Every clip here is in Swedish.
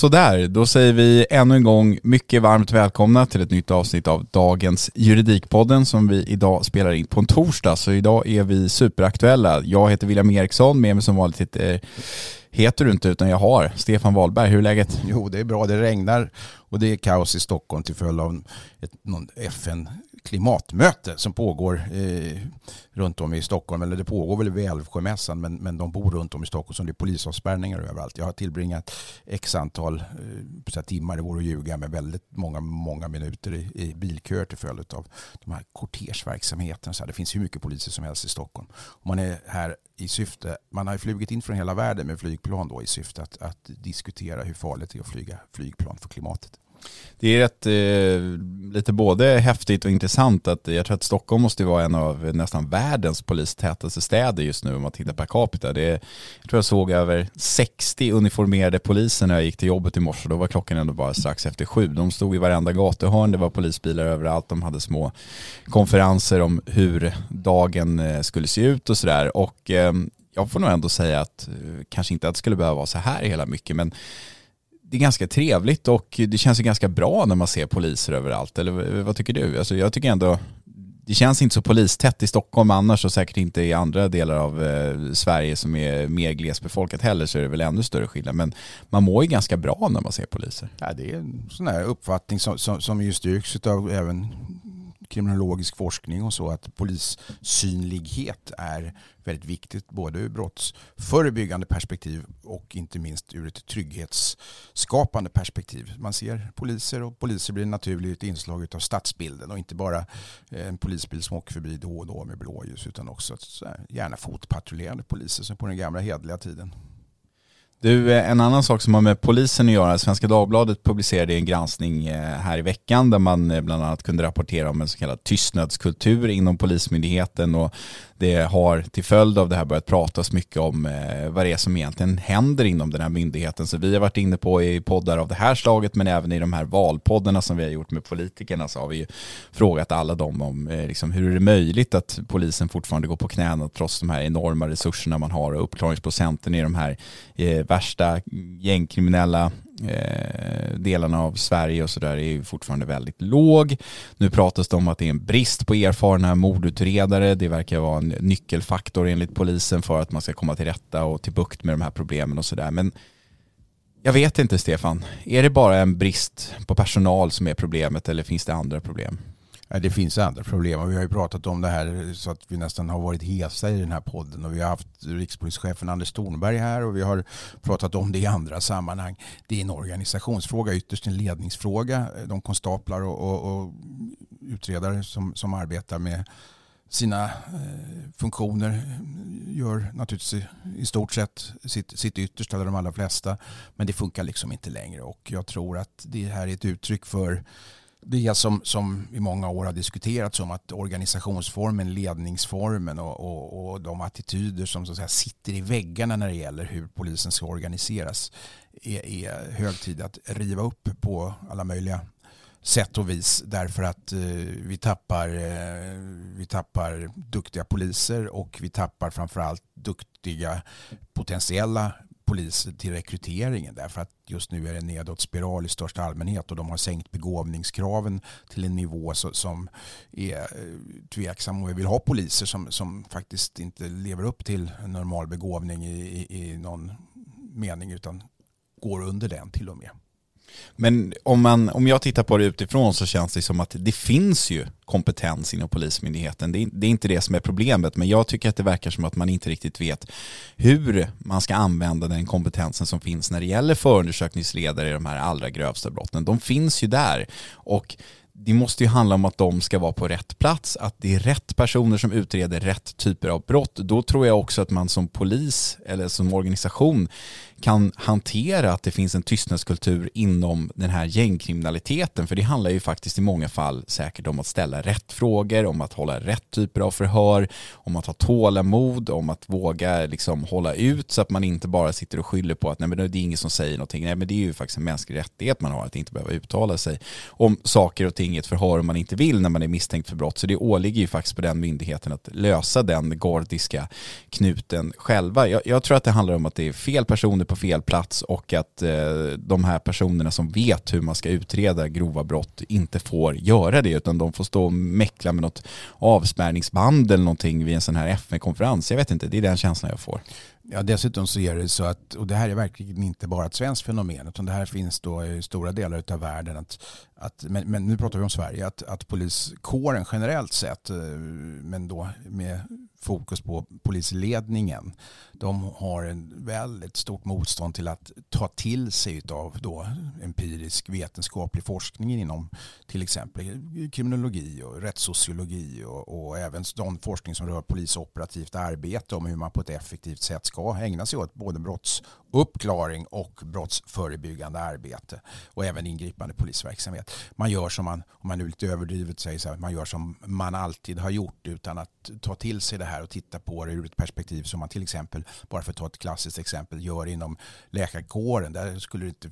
Sådär, då säger vi ännu en gång mycket varmt välkomna till ett nytt avsnitt av dagens Juridikpodden som vi idag spelar in på en torsdag. Så idag är vi superaktuella. Jag heter William Eriksson, med mig som vanligt heter, heter du inte utan jag har Stefan Wahlberg. Hur är läget? Jo, det är bra. Det regnar och det är kaos i Stockholm till följd av ett, någon FN klimatmöte som pågår eh, runt om i Stockholm. Eller det pågår väl vid Älvsjömässan men, men de bor runt om i Stockholm så det är polisavspärrningar överallt. Jag har tillbringat x antal eh, timmar, det vore att ljuga, med väldigt många, många minuter i, i bilköer till följd av de här kortersverksamheten. Så här, det finns hur mycket poliser som helst i Stockholm. Och man är här i syfte, man har flugit in från hela världen med flygplan då i syfte att, att diskutera hur farligt det är att flyga flygplan för klimatet. Det är rätt, eh, lite både häftigt och intressant att jag tror att Stockholm måste vara en av nästan världens polistätaste städer just nu om man tittar per capita. Det är, jag tror jag såg över 60 uniformerade poliser när jag gick till jobbet i morse. Då var klockan ändå bara strax efter sju. De stod i varenda gatuhörn, det var polisbilar överallt. De hade små konferenser om hur dagen eh, skulle se ut och sådär. Och eh, jag får nog ändå säga att eh, kanske inte att det skulle behöva vara så här hela mycket, men det är ganska trevligt och det känns ju ganska bra när man ser poliser överallt. Eller vad tycker du? Alltså jag tycker ändå, det känns inte så polistätt i Stockholm annars och säkert inte i andra delar av eh, Sverige som är mer glesbefolkat heller så är det väl ännu större skillnad. Men man mår ju ganska bra när man ser poliser. Ja, det är en sån här uppfattning som, som, som ju styrks av även kriminologisk forskning och så att polissynlighet är väldigt viktigt både ur brottsförebyggande perspektiv och inte minst ur ett trygghetsskapande perspektiv. Man ser poliser och poliser blir ett naturligt inslag av stadsbilden och inte bara eh, en polisbil som åker förbi då och då med blåljus utan också gärna fotpatrullerande poliser som på den gamla hedliga tiden. Du, eh, en annan sak som har med polisen att göra. Svenska Dagbladet publicerade en granskning eh, här i veckan där man eh, bland annat kunde rapportera om en så kallad tystnadskultur inom Polismyndigheten och det har till följd av det här börjat pratas mycket om vad det är som egentligen händer inom den här myndigheten. Så vi har varit inne på i poddar av det här slaget men även i de här valpoddarna som vi har gjort med politikerna så har vi ju frågat alla dem om liksom, hur är det möjligt att polisen fortfarande går på knäna trots de här enorma resurserna man har och uppklaringsprocenten i de här värsta gängkriminella eh, delarna av Sverige och sådär är ju fortfarande väldigt låg. Nu pratas det om att det är en brist på erfarna mordutredare. Det verkar vara en nyckelfaktor enligt polisen för att man ska komma till rätta och till bukt med de här problemen och sådär. Men jag vet inte Stefan, är det bara en brist på personal som är problemet eller finns det andra problem? Det finns andra problem och vi har ju pratat om det här så att vi nästan har varit hesa i den här podden och vi har haft rikspolischefen Anders Thornberg här och vi har pratat om det i andra sammanhang. Det är en organisationsfråga, ytterst en ledningsfråga. De konstaplar och, och, och utredare som, som arbetar med sina eh, funktioner gör naturligtvis i stort sett sitt, sitt yttersta, eller de allra flesta. Men det funkar liksom inte längre och jag tror att det här är ett uttryck för det som, som i många år har diskuterats om att organisationsformen, ledningsformen och, och, och de attityder som så att säga, sitter i väggarna när det gäller hur polisen ska organiseras är, är hög tid att riva upp på alla möjliga sätt och vis. Därför att eh, vi, tappar, eh, vi tappar duktiga poliser och vi tappar framförallt duktiga potentiella poliser till rekryteringen därför att just nu är det nedåt spiral i största allmänhet och de har sänkt begåvningskraven till en nivå som är eh, tveksam och vi vill ha poliser som, som faktiskt inte lever upp till en normal begåvning i, i, i någon mening utan går under den till och med. Men om, man, om jag tittar på det utifrån så känns det som att det finns ju kompetens inom Polismyndigheten. Det är, det är, inte det som är problemet, men jag tycker att det verkar som att man inte riktigt vet hur man ska använda den kompetensen som finns när det gäller förundersökningsledare i de här allra grövsta brotten. De finns ju där och det måste ju handla om att de ska vara på rätt plats, att det är rätt personer som utreder rätt typer av brott. Då tror jag också att man som polis eller som organisation kan hantera att det finns en tystnadskultur inom den här gängkriminaliteten. För det handlar ju faktiskt i många fall säkert om att ställa rätt frågor, om att hålla rätt typer av förhör, om att ha tålamod, om att våga liksom hålla ut så att man inte bara sitter och skyller på att nej, men det är ingen som säger någonting. Nej, men det är ju faktiskt en mänsklig rättighet man har att inte behöva uttala sig om saker och ting i ett förhör om man inte vill när man är misstänkt för brott. Så det åligger ju faktiskt på den myndigheten att lösa den gordiska knuten själva. Jag, jag tror att det handlar om att det är fel personer på fel plats och att eh, de här personerna som vet hur man ska utreda grova brott inte får göra det utan de får stå och meckla med något avspärrningsband eller någonting vid en sån här FN-konferens. Jag vet inte, det är den känslan jag får. Ja, dessutom så är det så att, och det här är verkligen inte bara ett svenskt fenomen, utan det här finns då i stora delar av världen. Att, att, men, men nu pratar vi om Sverige, att, att poliskåren generellt sett, eh, men då med fokus på polisledningen. De har en väldigt stort motstånd till att ta till sig av då empirisk vetenskaplig forskning inom till exempel kriminologi och rättssociologi och, och även sån forskning som rör polisoperativt arbete om hur man på ett effektivt sätt ska ägna sig åt både brottsuppklaring och brottsförebyggande arbete och även ingripande polisverksamhet. Man gör som man, om man nu lite överdrivet säger så här, man gör som man alltid har gjort utan att ta till sig det här och titta på det ur ett perspektiv som man till exempel, bara för att ta ett klassiskt exempel, gör inom läkarkåren. Där skulle det inte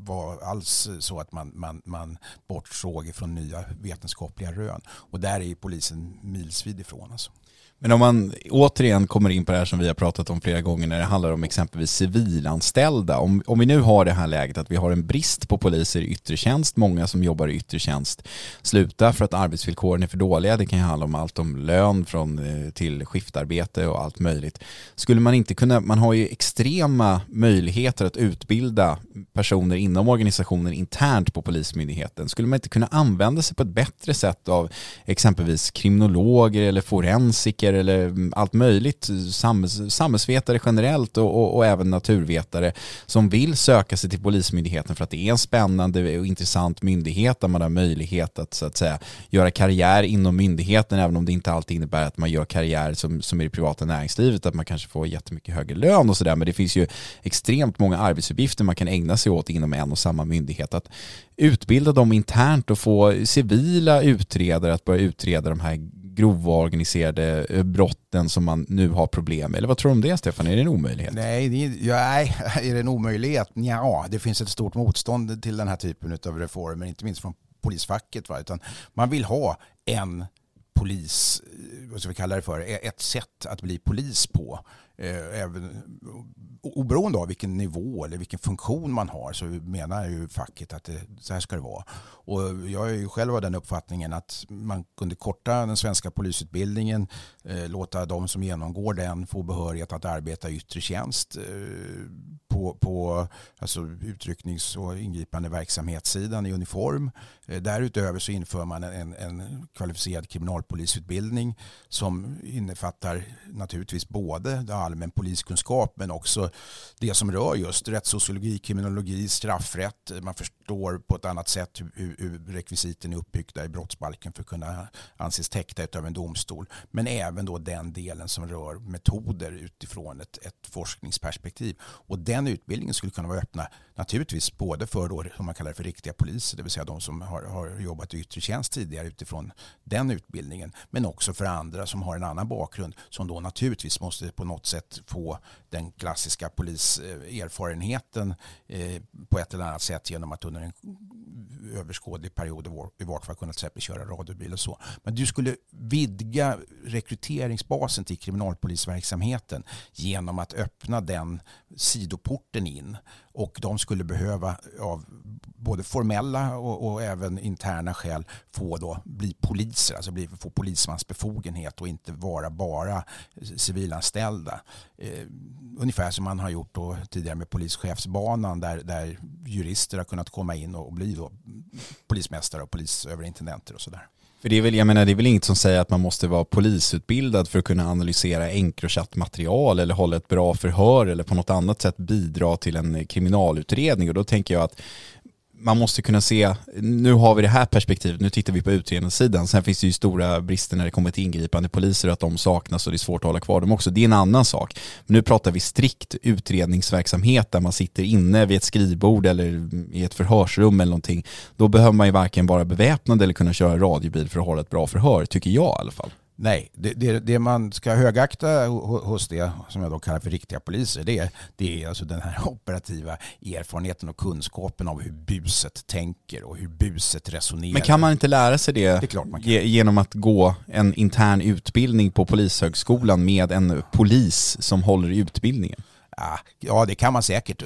vara alls så att man, man, man bortsåg från nya vetenskapliga rön. Och där är polisen milsvid ifrån. Alltså. Men om man återigen kommer in på det här som vi har pratat om flera gånger när det handlar om exempelvis civilanställda. Om, om vi nu har det här läget att vi har en brist på poliser i yttre tjänst, många som jobbar i yttre tjänst slutar för att arbetsvillkoren är för dåliga. Det kan ju handla om allt om lön från, eh, till skiftarbete och allt möjligt. Skulle man inte kunna, man har ju extrema möjligheter att utbilda personer inom organisationen internt på Polismyndigheten. Skulle man inte kunna använda sig på ett bättre sätt av exempelvis kriminologer eller forensiker tekniker eller mm, allt möjligt, samhälls, samhällsvetare generellt och, och, och, även naturvetare som vill söka sig till Polismyndigheten för att det är en spännande och intressant myndighet där man har möjlighet att, så att säga, göra karriär inom myndigheten även om det inte alltid innebär att man gör karriär som, som i det privata näringslivet, att man kanske får jättemycket högre lön och sådär. Men det finns ju extremt många arbetsuppgifter man kan ägna sig åt inom en och samma myndighet. Att utbilda dem internt och få civila utredare att börja utreda de här grova organiserade eh, brotten som man nu har problem med? Eller vad tror du om det Stefan? Är det en omöjlighet? Nej, det är, nej, är det en omöjlighet? Ja, det finns ett stort motstånd till den här typen av reformer, inte minst från polisfacket. Va? Utan man vill ha en polis, eh, vad ska vi kalla det för, e- ett sätt att bli polis på. Eh, även, oberoende av vilken nivå eller vilken funktion man har så menar ju facket att det, så här ska det vara. Och jag är ju själv av den uppfattningen att man kunde korta den svenska polisutbildningen, eh, låta de som genomgår den få behörighet att arbeta i yttre tjänst eh, på, på alltså utrycknings och ingripande verksamhetssidan i uniform. Eh, därutöver så inför man en, en kvalificerad kriminalpolisutbildning som innefattar naturligtvis både allmän poliskunskap men också det som rör just rättssociologi, kriminologi, straffrätt. Man förstår på ett annat sätt hur, hur rekvisiten är uppbyggda i brottsbalken för att kunna anses täckta av en domstol. Men även då den delen som rör metoder utifrån ett, ett forskningsperspektiv. Och den utbildningen skulle kunna vara öppna naturligtvis både för då, som man kallar för riktiga poliser, det vill säga de som har, har jobbat i yttre tjänst tidigare utifrån den utbildningen. Men också för andra som har en annan bakgrund som då naturligtvis måste på något sätt få den klassiska poliserfarenheten eh, på ett eller annat sätt genom att under en överskådlig period i vart fall kunna till exempel köra radiobil och så. Men du skulle vidga rekryteringsbasen till kriminalpolisverksamheten genom att öppna den sidoporten in och de skulle behöva av både formella och, och, även interna skäl få då bli poliser, alltså bli, få polismansbefogenhet och inte vara bara civilanställda. Eh, ungefär som man har gjort då tidigare med polischefsbanan där, där jurister har kunnat komma in och bli då polismästare och polisöverintendenter och sådär. För det är väl, jag menar, det är väl inget som säger att man måste vara polisutbildad för att kunna analysera Encrochat-material eller hålla ett bra förhör eller på något annat sätt bidra till en kriminalutredning. Och då tänker jag att man måste kunna se, nu har vi det här perspektivet, nu tittar vi på utredningssidan. Sen finns det ju stora brister när det kommer till ingripande poliser, att de saknas och det är svårt att hålla kvar dem också. Det är en annan sak. Men nu pratar vi strikt utredningsverksamhet där man sitter inne vid ett skrivbord eller i ett förhörsrum eller någonting. Då behöver man ju varken vara beväpnad eller kunna köra radiobil för att hålla ett bra förhör, tycker jag i alla fall. Nej, det, det, det, man ska högakta hos det som jag då kallar för riktiga poliser det är, det är alltså den här operativa erfarenheten och kunskapen av hur buset tänker och hur buset resonerar. Men kan man inte lära sig det, det genom att gå en intern utbildning på Polishögskolan med en polis som håller i utbildningen? Ah, ja, det kan man säkert.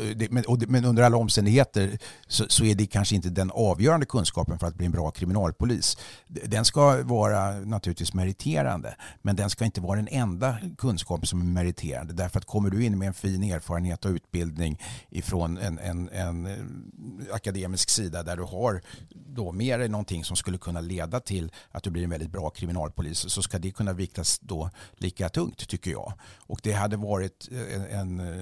Men, under alla omständigheter så, är det kanske inte den avgörande kunskapen för att bli en bra kriminalpolis. Den ska vara naturligtvis meriterande, men den ska inte vara den enda kunskapen som är meriterande. Därför att kommer du in med en fin erfarenhet och utbildning ifrån en, en, en eh, akademisk sida där du har då mer än någonting som skulle kunna leda till att du blir en väldigt bra kriminalpolis så ska det kunna viktas då lika tungt tycker jag. Och det hade varit en, en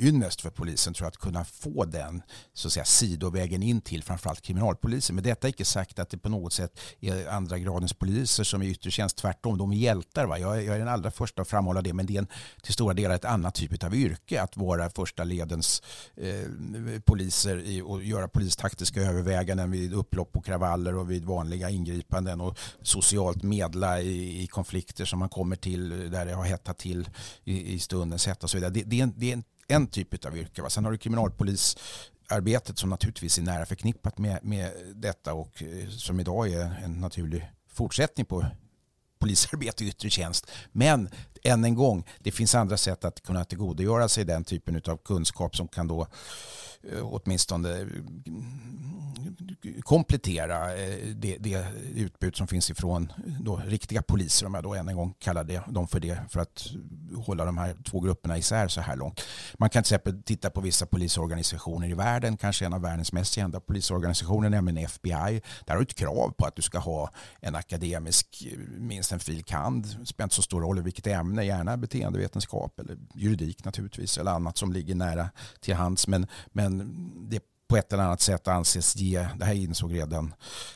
ynnest för polisen tror jag att kunna få den så att säga, sidovägen in till framförallt kriminalpolisen. Men detta är inte sagt att det på något sätt är andra gradens poliser som är yttre tjänst. Tvärtom, de är hjältar. Va? Jag, jag är den allra första att framhålla det. Men det är en, till stora delar ett annat typ av yrke att vara första ledens eh, poliser i, och göra polistaktiska överväganden vid upplopp och kravaller och vid vanliga ingripanden och socialt medla i, i konflikter som man kommer till eh, där det har hettat till i, i stundens hetta och så vidare. Det, det, är en, det är en en typ av yrke. Sen har du kriminalpolisarbetet som naturligtvis är nära förknippat med, med detta och eh, som idag är en naturlig fortsättning på polisarbete i yttre tjänst. Men än en gång, det finns andra sätt att kunna tillgodogöra sig den typen av kunskap som kan då eh, Eh, åtminstone eh, komplettera eh, det, det, utbud som finns ifrån då riktiga poliser, om jag då än en gång kallar det, dem för det, för att hålla de här två grupperna isär så här långt. Man kan till exempel titta på vissa polisorganisationer i världen, kanske en av världens mest kända polisorganisationer, nämligen FBI. Där har du ett krav på att du ska ha en akademisk, minst en fil. kand. Det spelar inte så stor roll i vilket ämne, gärna beteendevetenskap eller juridik naturligtvis, eller annat som ligger nära till hands. Men, men men det på ett eller annat sätt anses ge, det här insåg redan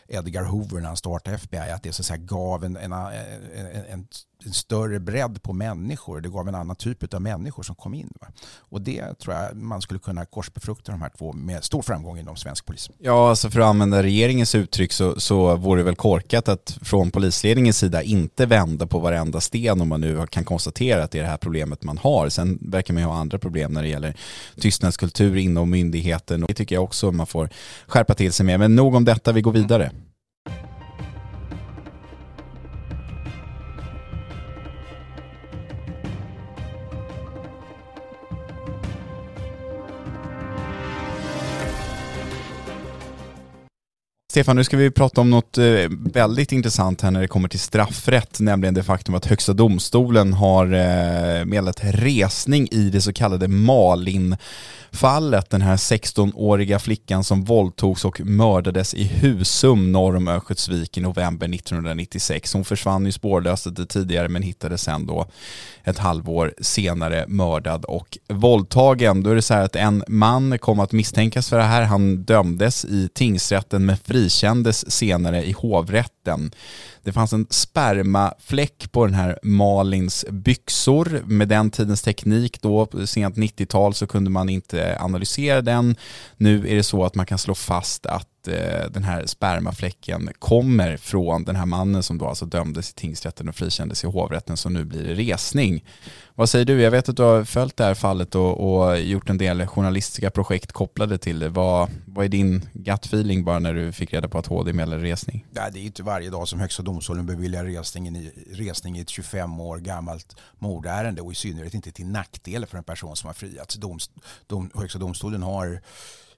Edgar Hoover när han startade FBI, att det så att säga gav en, en, en, en en större bredd på människor. Det gav en annan typ av människor som kom in. Va? Och det tror jag man skulle kunna korsbefrukta de här två med stor framgång inom svensk polis. Ja, alltså för att använda regeringens uttryck så, så vore det väl korkat att från polisledningens sida inte vända på varenda sten om man nu kan konstatera att det är det här problemet man har. Sen verkar man ju ha andra problem när det gäller tystnadskultur inom myndigheten och det tycker jag också man får skärpa till sig med. Men nog om detta, vi går vidare. Stefan, nu ska vi prata om något eh, väldigt intressant här när det kommer till straffrätt, nämligen det faktum att Högsta domstolen har eh, meddelat resning i det så kallade Malin fallet, den här 16-åriga flickan som våldtogs och mördades i Husum norr om Örnsköldsvik i november 1996. Hon försvann ju spårlöst lite tidigare men hittades sen då ett halvår senare mördad och våldtagen. Då är det så här att en man kom att misstänkas för det här. Han dömdes i tingsrätten med fri frikändes senare i hovrätten. Det fanns en spermafläck på den här Malins byxor. Med den tidens teknik då, sent 90-tal, så kunde man inte analysera den. Nu är det så att man kan slå fast att eh, den här spermafläcken kommer från den här mannen som då alltså dömdes i tingsrätten och frikändes i hovrätten så nu blir det resning. Vad säger du? Jag vet att du har följt det här fallet och, och gjort en del journalistiska projekt kopplade till det. Vad, vad är din gut feeling bara när du fick reda på att HD meddelade resning? Nej, det är inte varje dag som Högsta domstolen beviljar resning i, resning i ett 25 år gammalt mordärende och i synnerhet inte till nackdel för en person som har friats. Dom, dom, Högsta domstolen har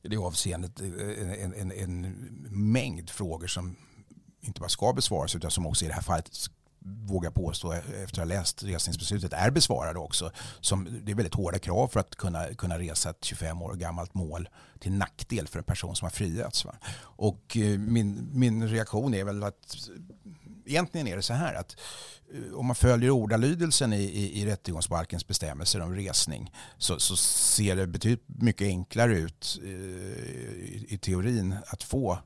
i det avseendet eh, en, en, en mängd frågor som inte bara ska besvaras utan som också i det här fallet vågar påstå eh, efter att ha läst resningsbeslutet är besvarade också. Som, det är väldigt hårda krav för att kunna, kunna resa ett 25 år gammalt mål till nackdel för en person som har friats. Va? Och eh, min, min reaktion är väl att egentligen är det så här att eh, om man följer ordalydelsen i, i, i rättegångsbalkens bestämmelser om resning så, så ser det betydligt mycket enklare ut eh, i, i teorin att få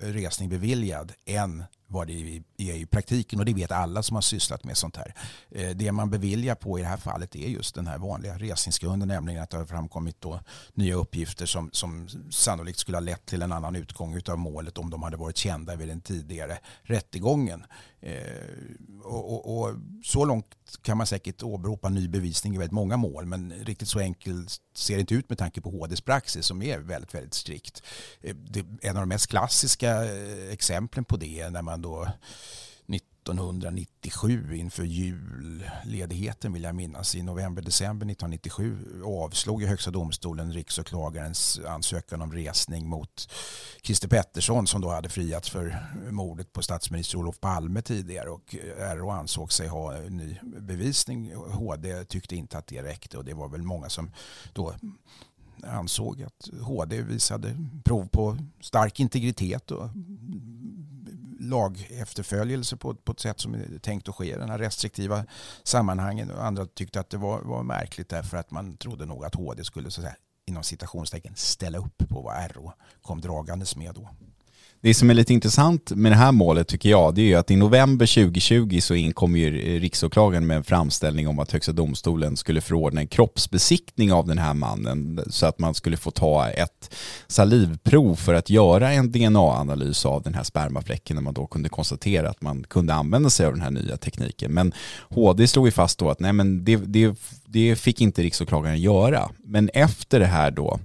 resning beviljad än vad det är i praktiken och det vet alla som har sysslat med sånt här. Eh, det man beviljar på i det här fallet är just den här vanliga resningsgrunden, nämligen att det har framkommit då nya uppgifter som, som sannolikt skulle ha lett till en annan utgång av målet om de hade varit kända vid den tidigare rättegången. Eh, och, och, och, så långt kan man säkert åberopa ny bevisning i väldigt många mål men riktigt så enkelt ser det inte ut med tanke på HDs praxis som är väldigt, väldigt strikt. Eh, en av de mest klassiska eh, exemplen på det är när man då 1997 inför julledigheten vill jag minnas i november-december 1997 avslog ju Högsta domstolen riksåklagarens ansökan om resning mot Christer Pettersson som då hade friats för mordet på statsminister Olof Palme tidigare och eh, RÅ ansåg sig ha ny bevisning. HD tyckte inte att det räckte och det var väl många som då ansåg att HD visade prov på stark integritet och lagefterföljelse på, på ett sätt som är tänkt att ske i den här restriktiva sammanhangen. Och andra tyckte att det var, var märkligt därför att man trodde nog att HD skulle så att säga, inom citationstecken ställa upp på vad RO kom dragandes med då. Det som är lite intressant med det här målet tycker jag, det är ju att i november 2020 så inkom ju riksåklagaren med en framställning om att Högsta domstolen skulle förordna en kroppsbesiktning av den här mannen så att man skulle få ta ett salivprov för att göra en DNA-analys av den här spermafläcken när man då kunde konstatera att man kunde använda sig av den här nya tekniken. Men HD slog ju fast då att nej men det, det, det fick inte riksåklagaren göra. Men efter det här då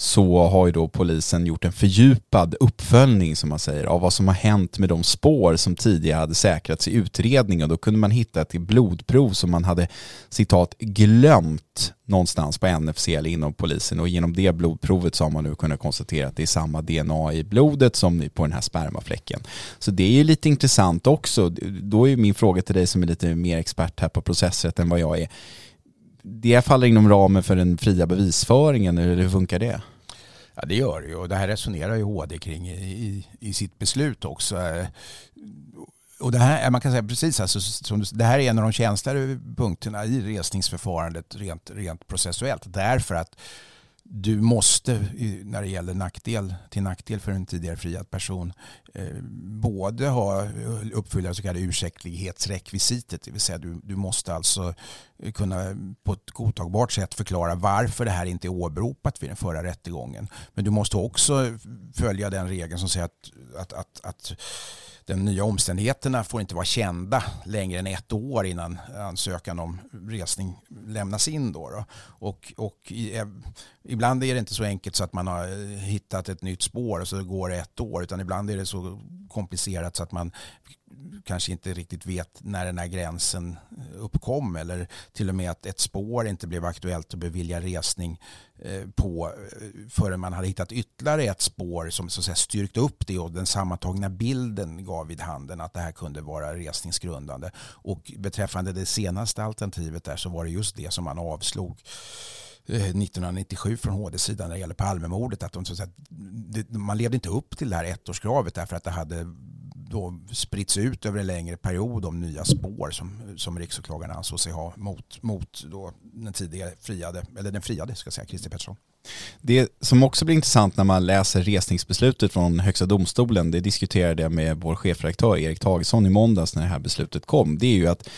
så har ju då polisen gjort en fördjupad uppföljning som man säger av vad som har hänt med de spår som tidigare hade säkrats i utredningen. Då kunde man hitta ett blodprov som man hade citat glömt någonstans på NFC eller inom polisen och genom det blodprovet så har man nu kunnat konstatera att det är samma DNA i blodet som på den här spermafläcken. Så det är ju lite intressant också. Då är min fråga till dig som är lite mer expert här på processrätt än vad jag är det faller inom ramen för den fria bevisföringen, eller hur funkar det? Ja det gör det ju och det här resonerar ju HD kring i, i sitt beslut också. Eh, och det här, man kan säga precis, alltså, som, det här är en av de känsligare punkterna i resningsförfarandet rent, rent processuellt. Därför att du måste när det gäller nackdel, till nackdel för en tidigare friad person eh, både ha, uppfylla så kallade ursäktlighetsrekvisitet. Det vill säga du, du måste alltså eh, kunna på ett godtagbart sätt förklara varför det här inte är åberopat vid den förra rättegången. Men du måste också följa den regeln som säger att, att, att, att de nya omständigheterna får inte vara kända längre än ett år innan ansökan om resning lämnas in. Då, då. Och, och i, eh, ibland är det inte så enkelt så att man har hittat ett nytt spår och så går det ett år utan ibland är det så komplicerat så att man kanske inte riktigt vet när den här gränsen eh, uppkom eller till och med att ett spår inte blev aktuellt att bevilja resning eh, på eh, förrän man hade hittat ytterligare ett spår som så att säga, styrkte upp det och den sammantagna bilden gav vid handen att det här kunde vara resningsgrundande. Och beträffande det senaste alternativet där så var det just det som man avslog 1997 från HD-sidan när det gäller Palmemordet. Att de, så att säga, man levde inte upp till det här ettårskravet därför att det hade då spritts ut över en längre period om nya spår som, som riksåklagaren ansåg sig ha mot, mot då den tidigare friade, eller den friade ska jag säga, Christer Pettersson. Det som också blir intressant när man läser resningsbeslutet från Högsta domstolen, det diskuterade jag med vår chefredaktör Erik Tagesson i måndags när det här beslutet kom, det är ju att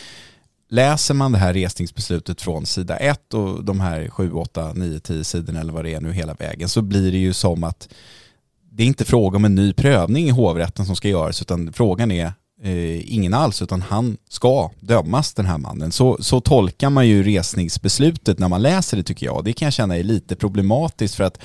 läser man det här resningsbeslutet från sida 1 och de här 7, 8, 9, 10 sidorna eller vad det är nu hela vägen så blir det ju som att det är inte fråga om en ny prövning i hovrätten som ska göras utan frågan är eh, ingen alls utan han ska dömas den här mannen. Så, så tolkar man ju resningsbeslutet när man läser det tycker jag. Det kan jag känna är lite problematiskt för att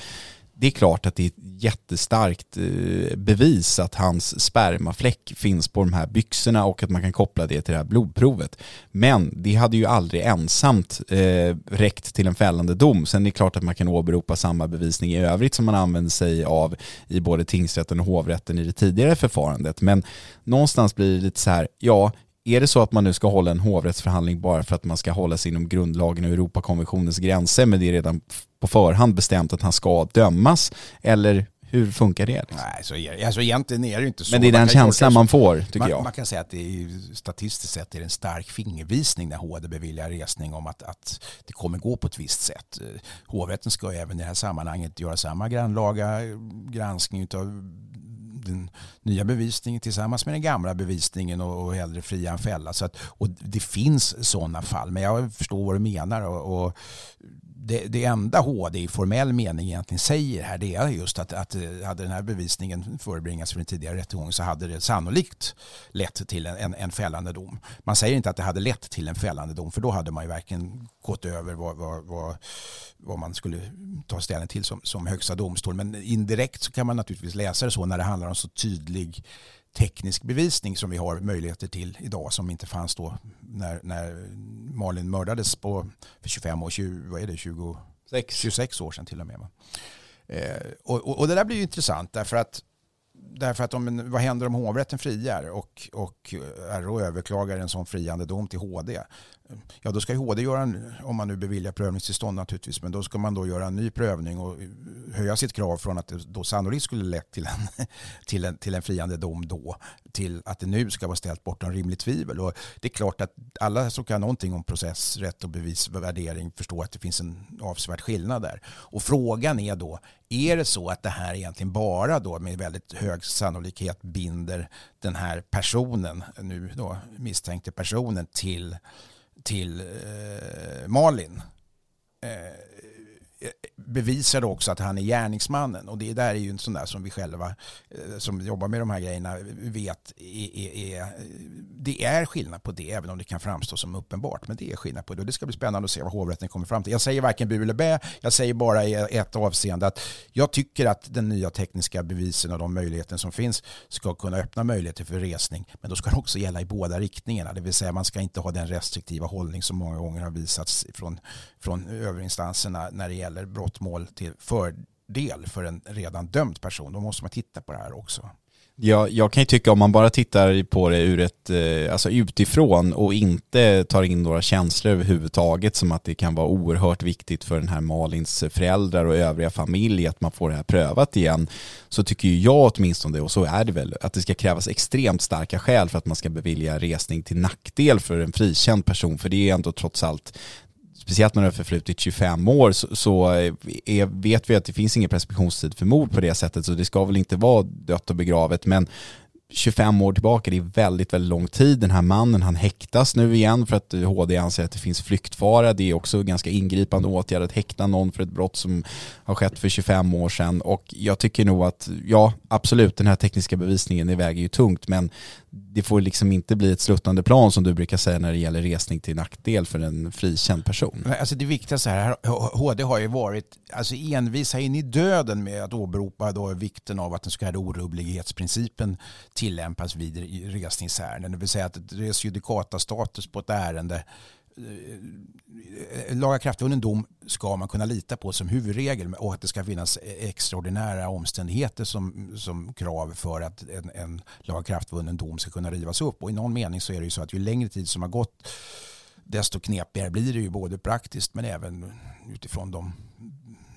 det är klart att det är ett jättestarkt eh, bevis att hans spermafläck finns på de här byxorna och att man kan koppla det till det här blodprovet. Men det hade ju aldrig ensamt eh, räckt till en fällande dom. Sen är det klart att man kan åberopa samma bevisning i övrigt som man använder sig av i både tingsrätten och hovrätten i det tidigare förfarandet. Men någonstans blir det lite så här, ja, är det så att man nu ska hålla en hovrättsförhandling bara för att man ska hålla sig inom grundlagen och Europakonventionens gränser men det är redan på förhand bestämt att han ska dömas? Eller hur funkar det? Liksom? Nej, så är, alltså egentligen är det inte så. Men det är den känslan man får, tycker man, jag. Man kan säga att det är, statistiskt sett är det en stark fingervisning när HD beviljar resning om att, att det kommer gå på ett visst sätt. Hovrätten ska även i det här sammanhanget göra samma grannlaga granskning av den nya bevisningen tillsammans med den gamla bevisningen och, och hellre fria än fälla. Så att, och det finns sådana fall, men jag förstår vad du menar. och, och det, det enda HD i formell mening egentligen säger här det är just att, att eh, hade den här bevisningen förebringats för en tidigare rättegång så hade det sannolikt lett till en, en, en, fällande dom. Man säger inte att det hade lett till en fällande dom för då hade man ju verkligen gått över vad, vad, vad, vad man skulle ta ställning till som, som högsta domstol. Men indirekt så kan man naturligtvis läsa det så när det handlar om så tydlig teknisk bevisning som vi har möjligheter till idag som inte fanns då när, när Malin mördades på, för 25 år, 20, vad är det, 26, 26 år sedan till och med. Eh, och, och, och, det där blir ju intressant därför att Därför att om, vad händer om hovrätten friar och, och RO överklagar en sån friande dom till HD? Ja, då ska ju HD göra, en, om man nu beviljar prövningstillstånd naturligtvis, men då ska man då göra en ny prövning och eh, höja sitt krav från att det då sannolikt skulle lett till en, till en, till en friande dom då, till att det nu ska vara ställt bortom rimligt tvivel. Och det är klart att alla som kan någonting om processrätt och bevisvärdering förstår att det finns en avsevärd skillnad där. Och frågan är då, är det så att det här egentligen bara då med väldigt hög sannolikhet binder den här personen, nu då misstänkte personen till till eh, Malin. Eh, bevisar också att han är gärningsmannen. Och det där är ju en sån där som vi själva eh, som jobbar med de här grejerna vet är, är, är, det är skillnad på det, även om det kan framstå som uppenbart. Men det är skillnad på det och det ska bli spännande att se vad hovrätten kommer fram till. Jag säger varken bu eller bä, jag säger bara i ett avseende att jag tycker att den nya tekniska bevisen och de möjligheter som finns ska kunna öppna möjligheter för resning. Men då ska det också gälla i båda riktningarna, det vill säga man ska inte ha den restriktiva hållning som många gånger har visats från, från överinstanserna när det gäller brottmål till fördel för en redan dömd person. Då måste man titta på det här också. Ja, jag kan ju tycka om man bara tittar på det ur ett, eh, alltså utifrån och inte tar in några känslor överhuvudtaget som att det kan vara oerhört viktigt för den här Malins föräldrar och övriga familj att man får det här prövat igen så tycker ju jag åtminstone, och så är det väl, att det ska krävas extremt starka skäl för att man ska bevilja resning till nackdel för en frikänd person för det är ändå trots allt speciellt när det har förflutit 25 år så, så eh, är, vet vi att det finns ingen preskriptionstid för mord på det sättet så det ska väl inte vara dött och begravet men 25 år tillbaka, det är väldigt, väldigt lång tid. Den här mannen, han häktas nu igen för att HD anser att det finns flyktfara. Det är också ganska ingripande åtgärd att häkta någon för ett brott som har skett för 25 år sedan. Och jag tycker nog att, ja, absolut, den här tekniska bevisningen, det väger ju tungt, men det får liksom inte bli ett sluttande plan som du brukar säga när det gäller resning till nackdel för en frikänd person. Alltså det viktigaste här, HD har ju varit alltså envisa in i döden med att åberopa då vikten av att den så kallade orubblighetsprincipen tillämpas vid resningsärenden. Det vill säga att det är status på ett ärende eh, Eh, eh, lagakraftvunnen dom ska man kunna lita på som huvudregel och att det ska finnas extraordinära omständigheter som, som krav för att en, en lagakraftvunnen dom ska kunna rivas upp. Och i någon mening så är det ju så att ju längre tid som har gått desto knepigare blir det ju både praktiskt men även utifrån de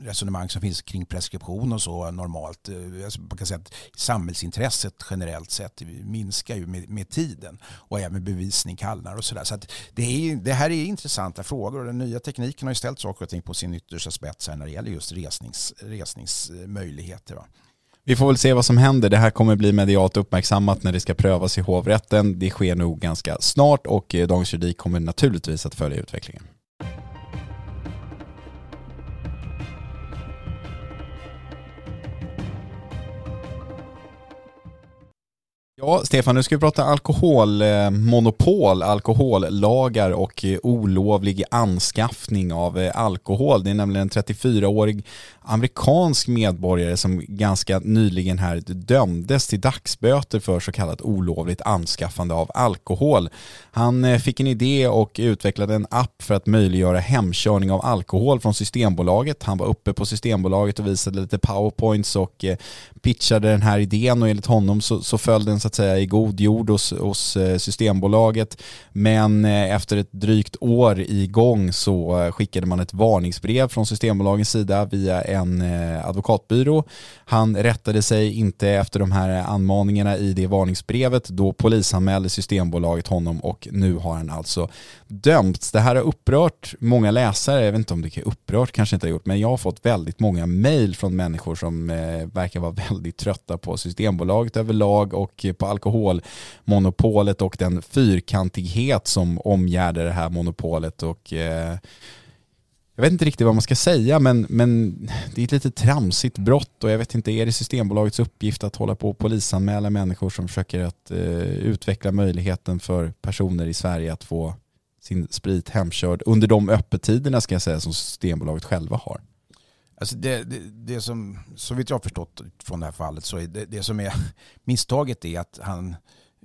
resonemang som finns kring preskription och så normalt. Eh, alltså man kan säga att samhällsintresset generellt sett minskar ju med, med tiden och även bevisning kallnar och sådär. Så, så det, är, det här är intressanta frågor och den nya tekniken har ju ställt saker och ting på sin yttersta spets här när det gäller just resnings, resningsmöjligheter. Va? Vi får väl se vad som händer. Det här kommer bli medialt uppmärksammat när det ska prövas i hovrätten. Det sker nog ganska snart och eh, Dagens Juridik kommer naturligtvis att följa utvecklingen. Ja, Stefan, nu ska vi prata alkoholmonopol, eh, alkohollagar och eh, olovlig anskaffning av eh, alkohol. Det är nämligen en 34-årig amerikansk medborgare som ganska nyligen här dömdes till dagsböter för så kallat olovligt anskaffande av alkohol. Han fick en idé och utvecklade en app för att möjliggöra hemkörning av alkohol från Systembolaget. Han var uppe på Systembolaget och visade lite powerpoints och pitchade den här idén och enligt honom så, så föll den så att säga i god jord hos, hos eh, Systembolaget. Men eh, efter ett drygt år igång så eh, skickade man ett varningsbrev från Systembolagens sida via en advokatbyrå. Han rättade sig inte efter de här anmaningarna i det varningsbrevet. Då polisanmälde Systembolaget honom och nu har han alltså dömts. Det här har upprört många läsare. Jag vet inte om det är upprört kanske inte har gjort, men jag har fått väldigt många mejl från människor som verkar vara väldigt trötta på Systembolaget överlag och på alkoholmonopolet och den fyrkantighet som omgärdar det här monopolet och eh, jag vet inte riktigt vad man ska säga men, men det är ett lite tramsigt brott och jag vet inte, är det Systembolagets uppgift att hålla på och polisanmäla människor som försöker att eh, utveckla möjligheten för personer i Sverige att få sin sprit hemkörd under de öppettiderna ska jag säga som Systembolaget själva har? Alltså det, det, det som, så vitt jag har förstått från det här fallet så är det, det som är misstaget är att han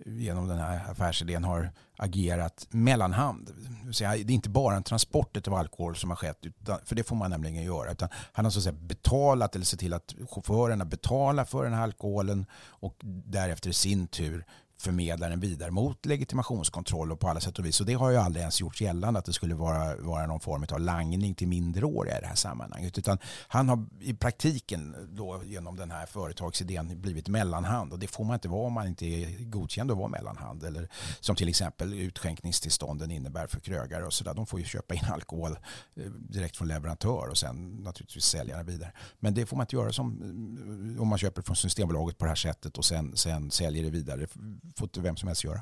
genom den här affärsidén har agerat mellanhand. Det är inte bara en transport av alkohol som har skett, utan, för det får man nämligen göra. Utan han har så att säga betalat eller sett till att chaufförerna betalar för den här alkoholen och därefter i sin tur förmedla den vidare mot legitimationskontroll och på alla sätt och vis. Och det har ju aldrig ens gjorts gällande att det skulle vara, vara någon form av langning till minderåriga i det här sammanhanget. Utan han har i praktiken då genom den här företagsidén blivit mellanhand och det får man inte vara om man inte är godkänd att vara mellanhand. Eller som till exempel utskänkningstillstånden innebär för krögare och sådär. De får ju köpa in alkohol eh, direkt från leverantör och sen naturligtvis sälja den vidare. Men det får man inte göra som om man köper från Systembolaget på det här sättet och sen, sen säljer det vidare får inte vem som helst göra.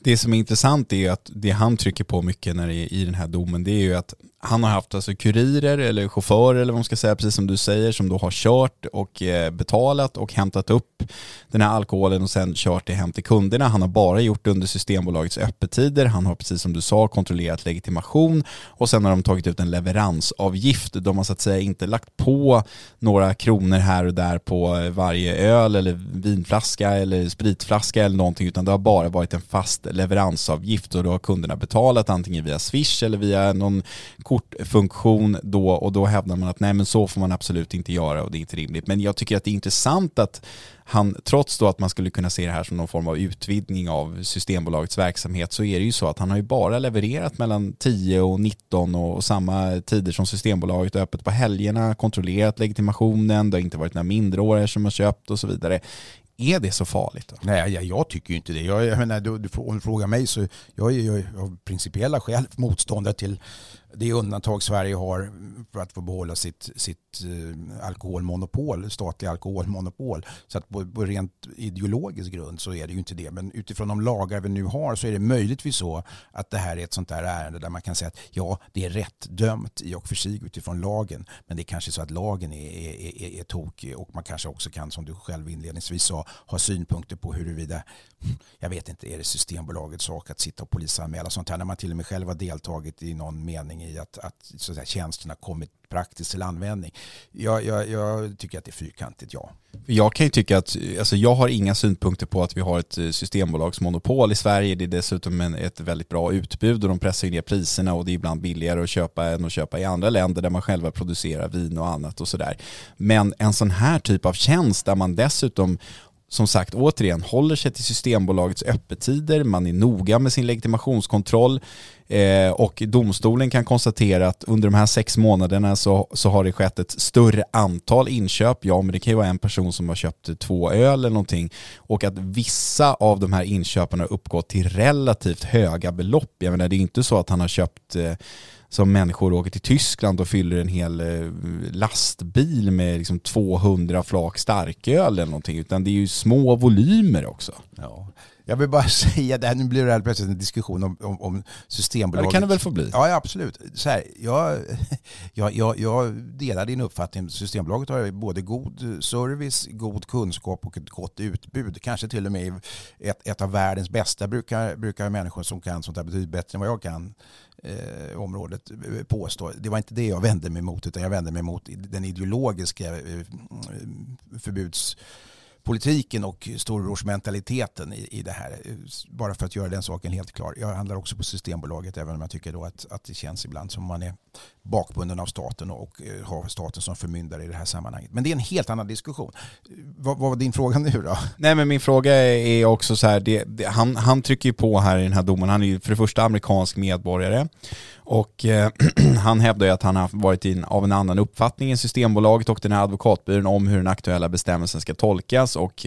Det som är intressant är att det han trycker på mycket när det är i den här domen det är ju att han har haft alltså kurirer eller chaufförer eller vad man ska säga, precis som du säger, som då har kört och eh, betalat och hämtat upp den här alkoholen och sen kört det hem till kunderna. Han har bara gjort det under Systembolagets öppettider. Han har precis som du sa kontrollerat legitimation och sen har de tagit ut en leveransavgift. De har så att säga inte lagt på några kronor här och där på eh, varje öl eller vinflaska eller spritflaska eller någonting utan det har bara varit en fast leveransavgift och då har kunderna betalat antingen via Swish eller via någon kortfunktion då och då hävdar man att nej men så får man absolut inte göra och det är inte rimligt. Men jag tycker att det är intressant att han, trots då att man skulle kunna se det här som någon form av utvidgning av Systembolagets verksamhet så är det ju så att han har ju bara levererat mellan 10 och 19 och samma tider som Systembolaget är öppet på helgerna, kontrollerat legitimationen, det har inte varit några mindreåriga som har köpt och så vidare. Är det så farligt? Då? Nej, jag, jag tycker inte det. Jag, jag menar, du, du, om du frågar mig så jag är jag av principiella skäl motståndare till det undantag Sverige har för att få behålla sitt, sitt eh, alkoholmonopol, statliga alkoholmonopol. Så att på, på rent ideologisk grund så är det ju inte det. Men utifrån de lagar vi nu har så är det möjligtvis så att det här är ett sånt där ärende där man kan säga att ja, det är rätt dömt i och för sig utifrån lagen. Men det är kanske så att lagen är, är, är, är tokig och man kanske också kan, som du själv inledningsvis sa, ha synpunkter på huruvida, jag vet inte, är det Systembolagets sak att sitta och polisanmäla sånt här när man till och med själv har deltagit i någon mening i att, att så att säga, tjänsterna kommit praktiskt till användning. Jag, jag, jag tycker att det är fyrkantigt, ja. Jag kan ju tycka att, alltså jag har inga synpunkter på att vi har ett eh, systembolagsmonopol i Sverige. Det är dessutom en, ett väldigt bra utbud och de pressar ju ner priserna och det är ibland billigare att köpa än att köpa i andra länder där man själva producerar vin och annat och sådär. Men en sån här typ av tjänst där man dessutom som sagt, återigen, håller sig till Systembolagets öppettider, man är noga med sin legitimationskontroll eh, och domstolen kan konstatera att under de här sex månaderna så, så har det skett ett större antal inköp. Ja, men det kan ju vara en person som har köpt två öl eller någonting och att vissa av de här inköpen har uppgått till relativt höga belopp. Jag menar, det är inte så att han har köpt eh, som människor åker till Tyskland och fyller en hel eh, lastbil med liksom 200 flak starköl eller någonting, utan det är ju små volymer också. Ja. Jag vill bara säga det här, nu blir det här plötsligt en diskussion om, om, om Systembolaget. Ja, det kan det väl få bli? Ja, absolut. Så här, jag, jag, jag, jag delar din uppfattning. Systembolaget har både god service, god kunskap och ett gott utbud. Kanske till och med ett, ett av världens bästa brukar, brukar människor som kan sånt här betydligt bättre än vad jag kan eh, området eh, påstå. Det var inte det jag vände mig mot utan jag vände mig mot den ideologiska eh, förbuds politiken och storebrorsmentaliteten i, i det här. Bara för att göra den saken helt klar. Jag handlar också på Systembolaget även om jag tycker då att, att det känns ibland som man är bakbunden av staten och och har staten som förmyndare i det här sammanhanget. Men det är en helt annan diskussion. Vad, vad var din fråga nu då? Nej men min fråga är också så här, det, det, han, han trycker ju på här i den här domen, han är ju för det första amerikansk medborgare och eh, han hävdar ju att han har varit in, av en annan uppfattning än Systembolaget och den här advokatbyrån om hur den aktuella bestämmelsen ska tolkas. Och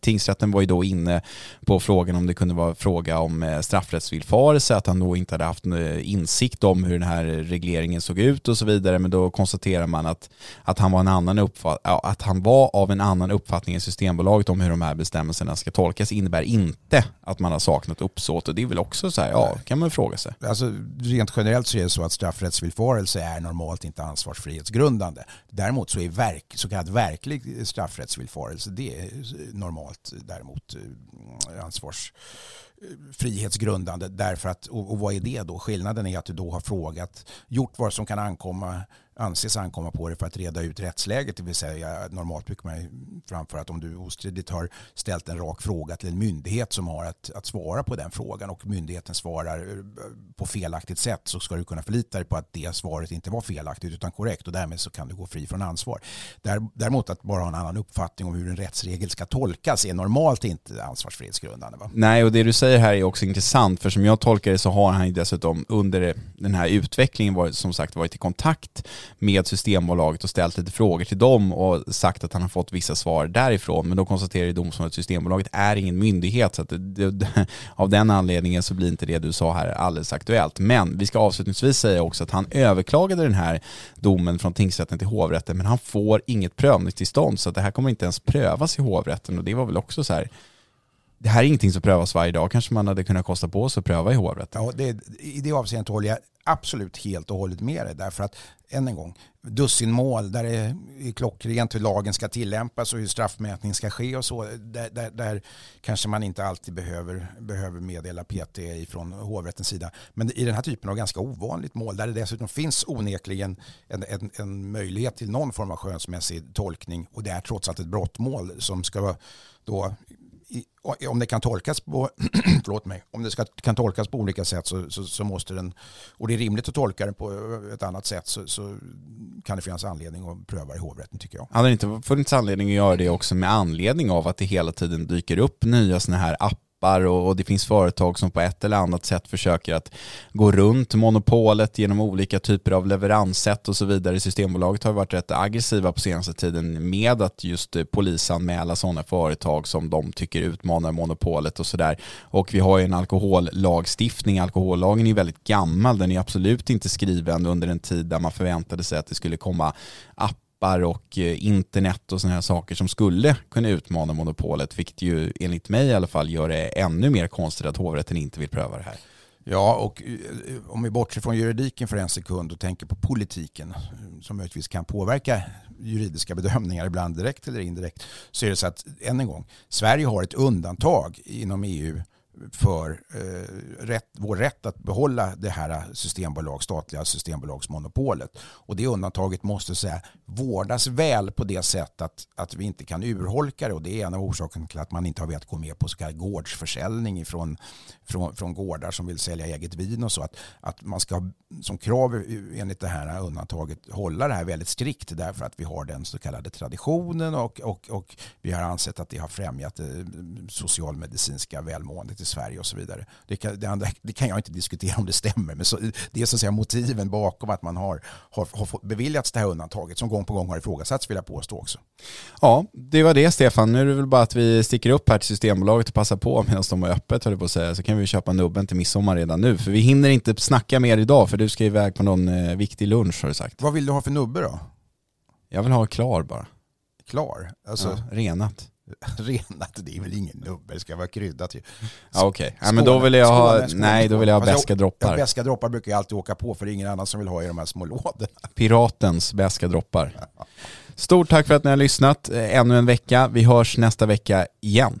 tingsrätten var ju då inne på frågan om det kunde vara fråga om eh, straffrättsvillfarelse, att han då inte hade haft eh, insikt om hur den här regleringen såg ut och så vidare, men då konstaterar man att, att, han, var en annan uppfatt, att han var av en annan uppfattning än Systembolaget om hur de här bestämmelserna ska tolkas innebär inte att man har saknat uppsåt. Och det är väl också så här, ja, kan man fråga sig. Alltså rent generellt Generellt så är det så att straffrättsvillfarelse är normalt inte ansvarsfrihetsgrundande. Däremot så är verk, så kallad verklig straffrättsvillfarelse det är normalt däremot ansvarsfrihetsgrundande. ansvars eh, frihetsgrundande därför att, och, och vad är det då? Skillnaden är att du då har frågat, gjort vad som kan ankomma anses ankomma på det för att reda ut rättsläget. Det vill säga normalt brukar man framföra att om du ostridigt har ställt en rak fråga till en myndighet som har att, att svara på den frågan och myndigheten svarar eh, på felaktigt sätt så ska du kunna förlita dig på att det svaret inte var felaktigt utan korrekt och därmed så kan du gå fri från ansvar. Däremot att bara ha en annan uppfattning om hur en rättsregel ska tolkas är normalt inte ansvarsfrihetsgrundande. Va? Nej, och det du säger här är också intressant för som jag tolkar det så har han dessutom under den här utvecklingen varit, som sagt varit i kontakt med Systembolaget och ställt lite frågor till dem och sagt att han har fått vissa svar därifrån. Men då konstaterar domstolen att Systembolaget är ingen myndighet så att det, det, av den anledningen så blir inte det du sa här alldeles aktuellt. Men vi ska avslutningsvis säga också att han överklagade den här domen från tingsrätten till hovrätten men han får inget prövningstillstånd så att det här kommer inte ens prövas i hovrätten och det var väl också så här det här är ingenting som prövas varje dag. Kanske man hade kunnat kosta på sig att pröva i hovrätten. Ja, det, I det avseendet håller jag absolut helt och hållet med dig. Därför att, än en gång, dussinmål där det är klockrent hur lagen ska tillämpas och hur straffmätning ska ske och så. Där, där, där, kanske man inte alltid behöver, behöver meddela PT från hovrättens sida. Men i den här typen av ganska ovanligt mål där det dessutom finns onekligen en, en, en möjlighet till någon form av skönsmässig tolkning och det är trots allt ett brottmål som ska vara då om det kan tolkas på, förlåt mig, om det ska, kan tolkas på olika sätt så, så, så, måste den, och det är rimligt att tolka den på ett annat sätt så, så kan det finnas anledning att pröva i hovrätten tycker jag. Hade det inte funnits anledning att göra det också med anledning av att det hela tiden dyker upp nya sådana här appar appar och, och det finns företag som på ett eller annat sätt försöker att gå runt monopolet genom olika typer av leveranssätt och så vidare. Systembolaget har varit rätt aggressiva på senaste tiden med att just eh, polisanmäla sådana företag som de tycker utmanar monopolet och sådär. Och vi har ju en alkohollagstiftning. Alkohollagen är väldigt gammal. Den är absolut inte skriven under en tid där man förväntade sig att det skulle komma appar och eh, internet och sådana här saker som skulle kunna utmana monopolet, vilket ju enligt mig i alla fall gör det ännu mer konstigt att hovrätten inte vill pröva det här. Ja, och eh, om vi bortser från juridiken för en sekund och tänker på politiken eh, som möjligtvis kan påverka juridiska bedömningar, ibland direkt eller indirekt, så är det så att, än en gång, Sverige har ett undantag inom EU för eh, rätt, vår rätt att behålla det här systembolag, statliga systembolagsmonopolet. Och det undantaget måste säga, vårdas väl på det sätt att, att vi inte kan urholka det. Och det är en av orsakerna till att man inte har velat gå med på så kallad gårdsförsäljning från, från, från gårdar som vill sälja eget vin och så. Att, att man ska som krav enligt det här undantaget hålla det här väldigt strikt därför att vi har den så kallade traditionen och, och, och vi har ansett att det har främjat det socialmedicinska välmåendet Sverige och så vidare. Det kan, det, andra, det kan jag inte diskutera om det stämmer, men så, det är så att säga motiven bakom att man har, har, har beviljats det här undantaget som gång på gång har ifrågasatts vill jag påstå också. Ja, det var det Stefan. Nu är det väl bara att vi sticker upp här till Systembolaget och passar på medan de har öppet, höll på att säga, så kan vi köpa nubben till midsommar redan nu. För vi hinner inte snacka mer idag, för du ska iväg på någon eh, viktig lunch har du sagt. Vad vill du ha för nubbe då? Jag vill ha klar bara. Klar? Alltså, ja, renat. renat, det är väl ingen nubbe, det ska vara kryddat ju. Ja, Okej, okay. ja, men då vill jag ha, skålen, skålen, nej då vill jag ha beska droppar. Ja, beska droppar brukar jag alltid åka på för det är ingen annan som vill ha i de här små lådorna. Piratens beska droppar. Stort tack för att ni har lyssnat ännu en vecka. Vi hörs nästa vecka igen.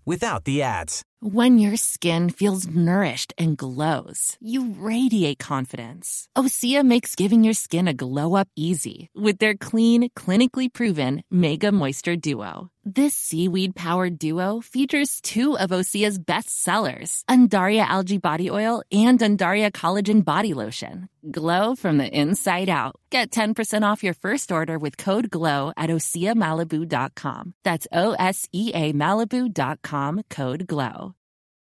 without the ads. When your skin feels nourished and glows, you radiate confidence. Osea makes giving your skin a glow up easy with their clean, clinically proven Mega Moisture Duo. This seaweed powered duo features two of Osea's best sellers, Undaria Algae Body Oil and Undaria Collagen Body Lotion. Glow from the inside out. Get 10% off your first order with code GLOW at OseaMalibu.com. That's O S E A Malibu.com code GLOW.